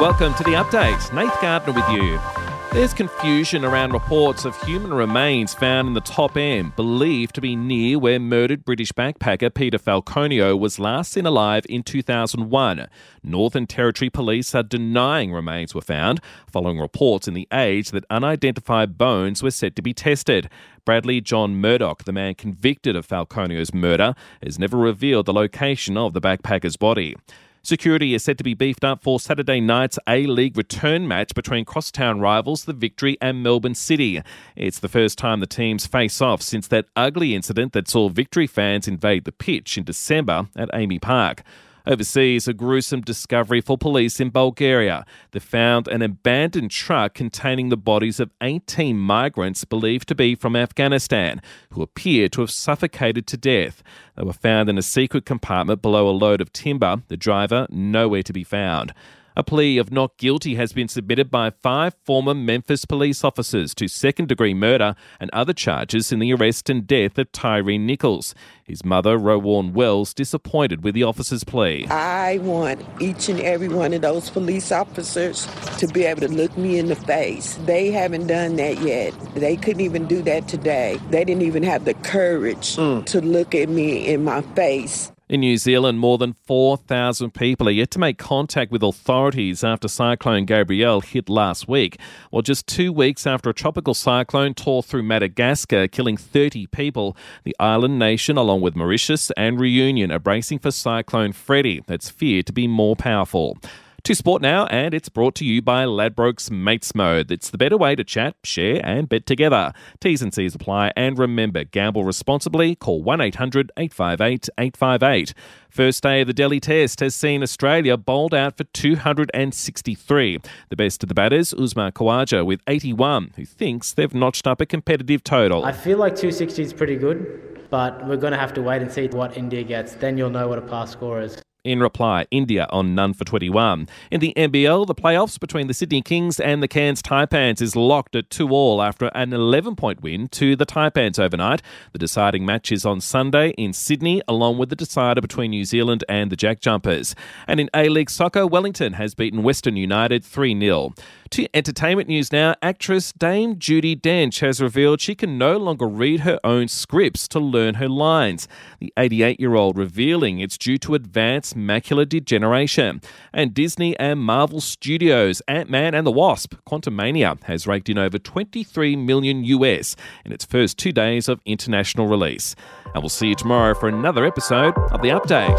Welcome to the update. Nath Gardner with you. There's confusion around reports of human remains found in the top end, believed to be near where murdered British backpacker Peter Falconio was last seen alive in 2001. Northern Territory police are denying remains were found, following reports in The Age that unidentified bones were said to be tested. Bradley John Murdoch, the man convicted of Falconio's murder, has never revealed the location of the backpacker's body. Security is set to be beefed up for Saturday night's A League return match between crosstown rivals the Victory and Melbourne City. It's the first time the teams face off since that ugly incident that saw Victory fans invade the pitch in December at AAMI Park. Overseas, a gruesome discovery for police in Bulgaria. They found an abandoned truck containing the bodies of 18 migrants believed to be from Afghanistan, who appear to have suffocated to death. They were found in a secret compartment below a load of timber, the driver nowhere to be found. A plea of not guilty has been submitted by five former Memphis police officers to second degree murder and other charges in the arrest and death of Tyre Nichols. His mother, RowVaughn Wells, disappointed with the officer's plea. I want each and every one of those police officers to be able to look me in the face. They haven't done that yet. They couldn't even do that today. They didn't even have the courage mm. to look at me in my face. In New Zealand, more than 4,000 people are yet to make contact with authorities after Cyclone Gabrielle hit last week. Well, just two weeks after a tropical cyclone tore through Madagascar, killing 30 people, the island nation, along with Mauritius and Reunion, are bracing for Cyclone Freddy, that's feared to be more powerful. To sport now, and it's brought to you by Ladbrokes Mates Mode. It's the better way to chat, share, and bet together. T's and C's apply, and remember, gamble responsibly. Call 1 800 858 858. First day of the Delhi Test has seen Australia bowled out for 263. The best of the batters, Usman Khawaja with 81, who thinks they've notched up a competitive total. I feel like 260 is pretty good, but we're going to have to wait and see what India gets. Then you'll know what a pass score is. In reply, India on none for 21. In the NBL, the playoffs between the Sydney Kings and the Cairns Taipans is locked at 2 all after an 11 point win to the Taipans overnight. The deciding match is on Sunday in Sydney, along with the decider between New Zealand and the Jack Jumpers. And in A League soccer, Wellington has beaten Western United 3 0. To entertainment news now, actress Dame Judi Dench has revealed she can no longer read her own scripts to learn her lines. The 88 year old revealing it's due to advanced macular degeneration. And Disney and Marvel Studios' Ant Man and the Wasp, Quantumania, has raked in over 23 million US in its first two days of international release. And we'll see you tomorrow for another episode of The Update.